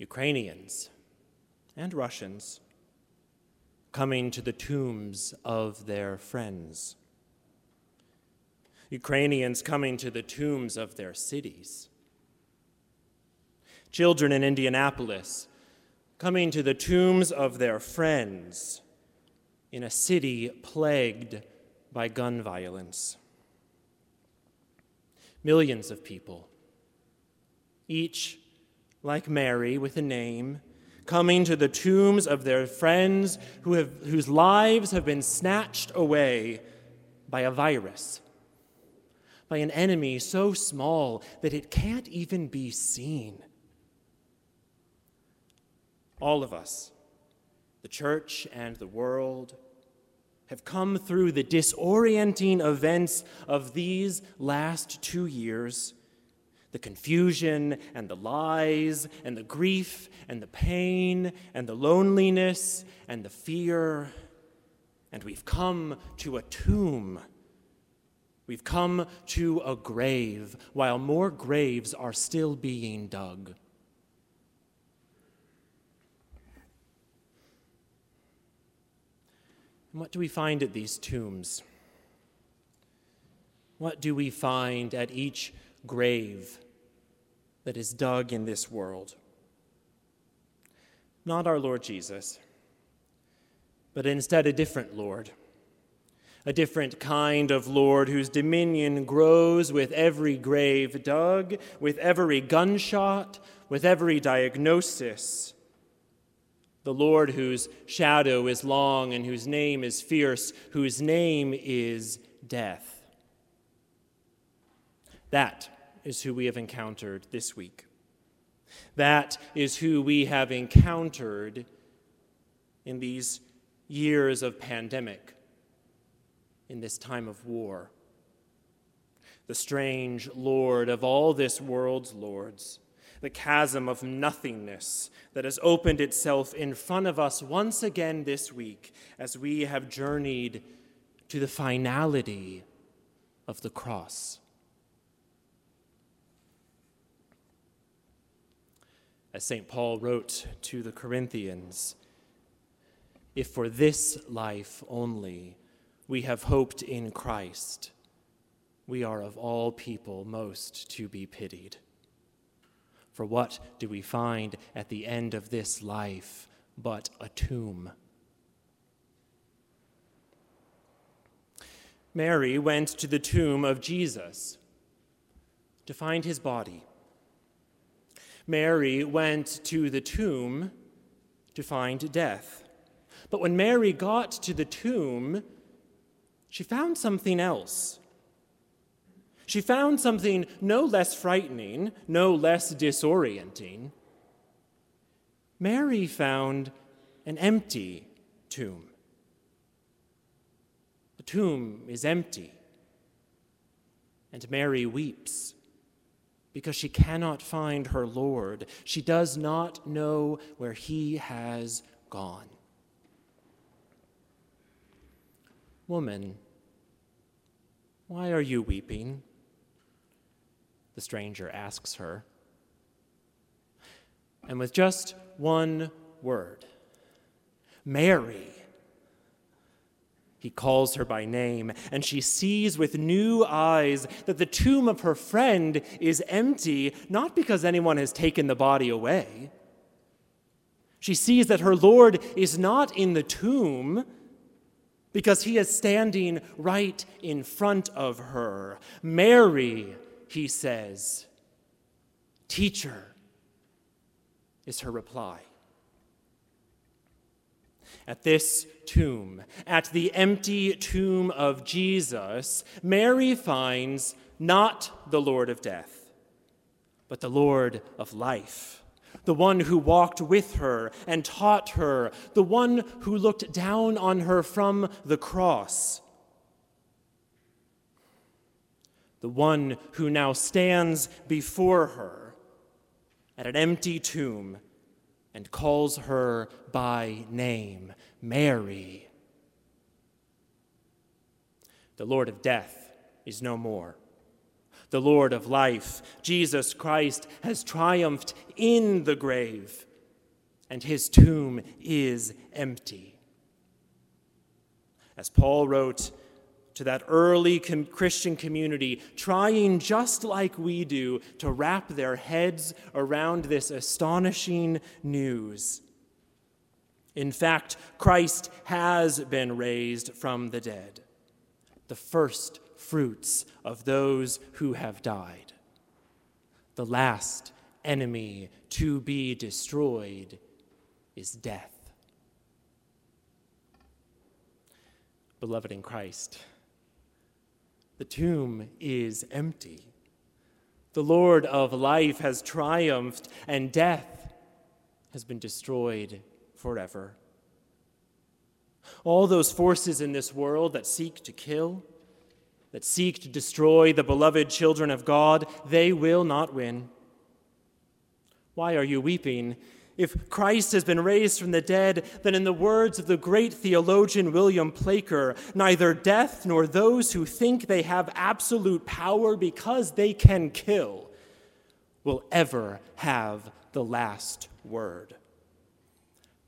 Ukrainians and Russians coming to the tombs of their friends. Ukrainians coming to the tombs of their cities. Children in Indianapolis coming to the tombs of their friends in a city plagued by gun violence. Millions of people, each like Mary with a name, coming to the tombs of their friends who have, whose lives have been snatched away by a virus, by an enemy so small that it can't even be seen. All of us, the church and the world, have come through the disorienting events of these last two years the confusion and the lies and the grief and the pain and the loneliness and the fear. And we've come to a tomb. We've come to a grave while more graves are still being dug. And what do we find at these tombs? What do we find at each grave that is dug in this world? Not our Lord Jesus, but instead a different Lord, a different kind of Lord whose dominion grows with every grave dug, with every gunshot, with every diagnosis the Lord whose shadow is long and whose name is fierce, whose name is death. That is who we have encountered this week. That is who we have encountered in these years of pandemic, in this time of war. The strange Lord of all this world's lords the chasm of nothingness that has opened itself in front of us once again this week as we have journeyed to the finality of the cross. As St. Paul wrote to the Corinthians, if for this life only we have hoped in Christ, we are of all people most to be pitied. For what do we find at the end of this life but a tomb? Mary went to the tomb of Jesus to find his body. Mary went to the tomb to find death. But when Mary got to the tomb, she found something else she found something no less frightening, no less disorienting. Mary found an empty tomb. The tomb is empty. And Mary weeps because she cannot find her Lord. She does not know where he has gone. Woman, why are you weeping? the stranger asks her. And with just one word, Mary, he calls her by name, and she sees with new eyes that the tomb of her friend is empty, not because anyone has taken the body away. She sees that her Lord is not in the tomb because he is standing right in front of her. Mary, he says, Teacher, is her reply. At this tomb, at the empty tomb of Jesus, Mary finds not the Lord of death, but the Lord of life, the one who walked with her and taught her, the one who looked down on her from the cross. The one who now stands before her at an empty tomb and calls her by name, Mary. The Lord of death is no more. The Lord of life, Jesus Christ, has triumphed in the grave and his tomb is empty. As Paul wrote to that early com- Christian community, trying just like we do to wrap their heads around this astonishing news. In fact, Christ has been raised from the dead, the first fruits of those who have died. The last enemy to be destroyed is death. Beloved in Christ, the tomb is empty. The Lord of life has triumphed, and death has been destroyed forever. All those forces in this world that seek to kill, that seek to destroy the beloved children of God, they will not win. Why are you weeping? If Christ has been raised from the dead, then, in the words of the great theologian William Placher, neither death nor those who think they have absolute power because they can kill will ever have the last word.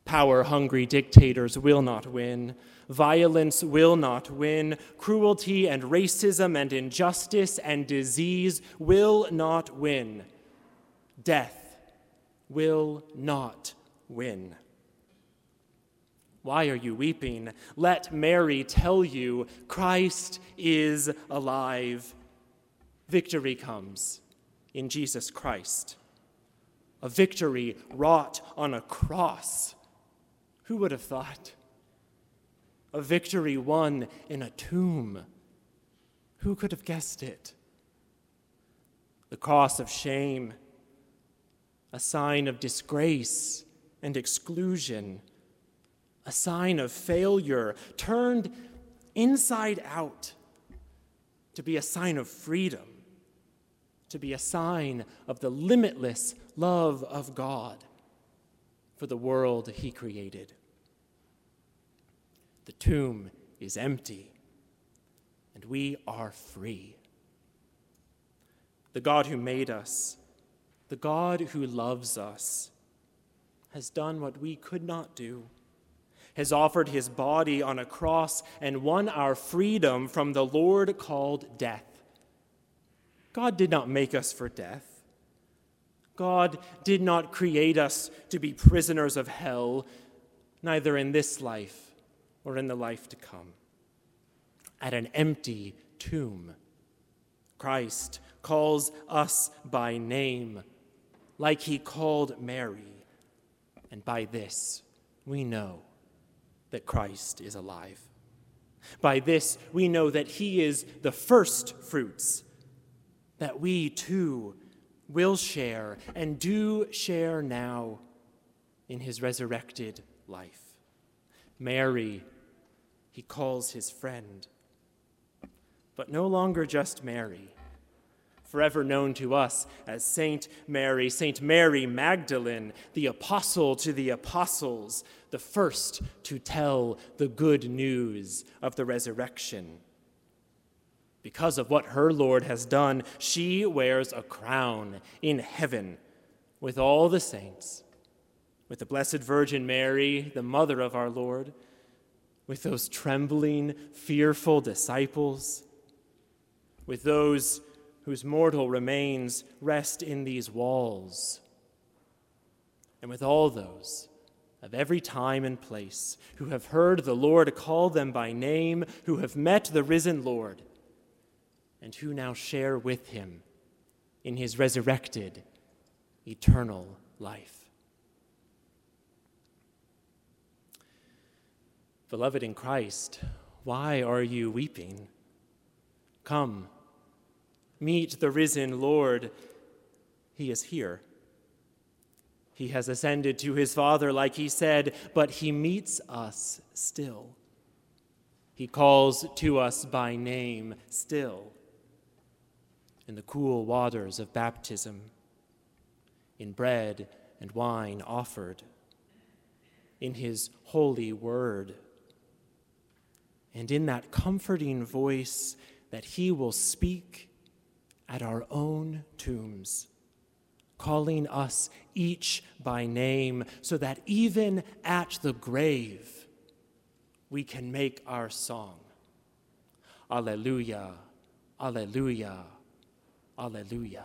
Power hungry dictators will not win. Violence will not win. Cruelty and racism and injustice and disease will not win. Death will not win. Why are you weeping? Let Mary tell you Christ is alive. Victory comes in Jesus Christ. A victory wrought on a cross. Who would have thought? A victory won in a tomb. Who could have guessed it? The cross of shame a sign of disgrace and exclusion, a sign of failure turned inside out to be a sign of freedom, to be a sign of the limitless love of God for the world He created. The tomb is empty, and we are free. The God who made us the God who loves us has done what we could not do, has offered his body on a cross and won our freedom from the Lord called death. God did not make us for death. God did not create us to be prisoners of hell, neither in this life or in the life to come. At an empty tomb, Christ calls us by name like he called Mary. And by this, we know that Christ is alive. By this, we know that he is the first fruits, that we too will share and do share now in his resurrected life. Mary, he calls his friend, but no longer just Mary forever known to us as Saint Mary, Saint Mary Magdalene, the apostle to the apostles, the first to tell the good news of the resurrection. Because of what her Lord has done, she wears a crown in heaven with all the saints, with the Blessed Virgin Mary, the mother of our Lord, with those trembling, fearful disciples, with those whose mortal remains rest in these walls. And with all those of every time and place who have heard the Lord call them by name, who have met the risen Lord, and who now share with him in his resurrected eternal life. Beloved in Christ, why are you weeping? Come meet the risen Lord, he is here. He has ascended to his Father, like he said, but he meets us still. He calls to us by name still in the cool waters of baptism, in bread and wine offered, in his holy word, and in that comforting voice that he will speak at our own tombs, calling us each by name, so that even at the grave we can make our song. Alleluia, Alleluia, Alleluia.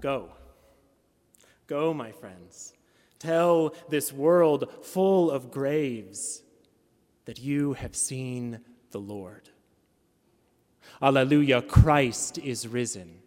Go. Go, my friends. Tell this world full of graves that you have seen the Lord. Alleluia, Christ is risen.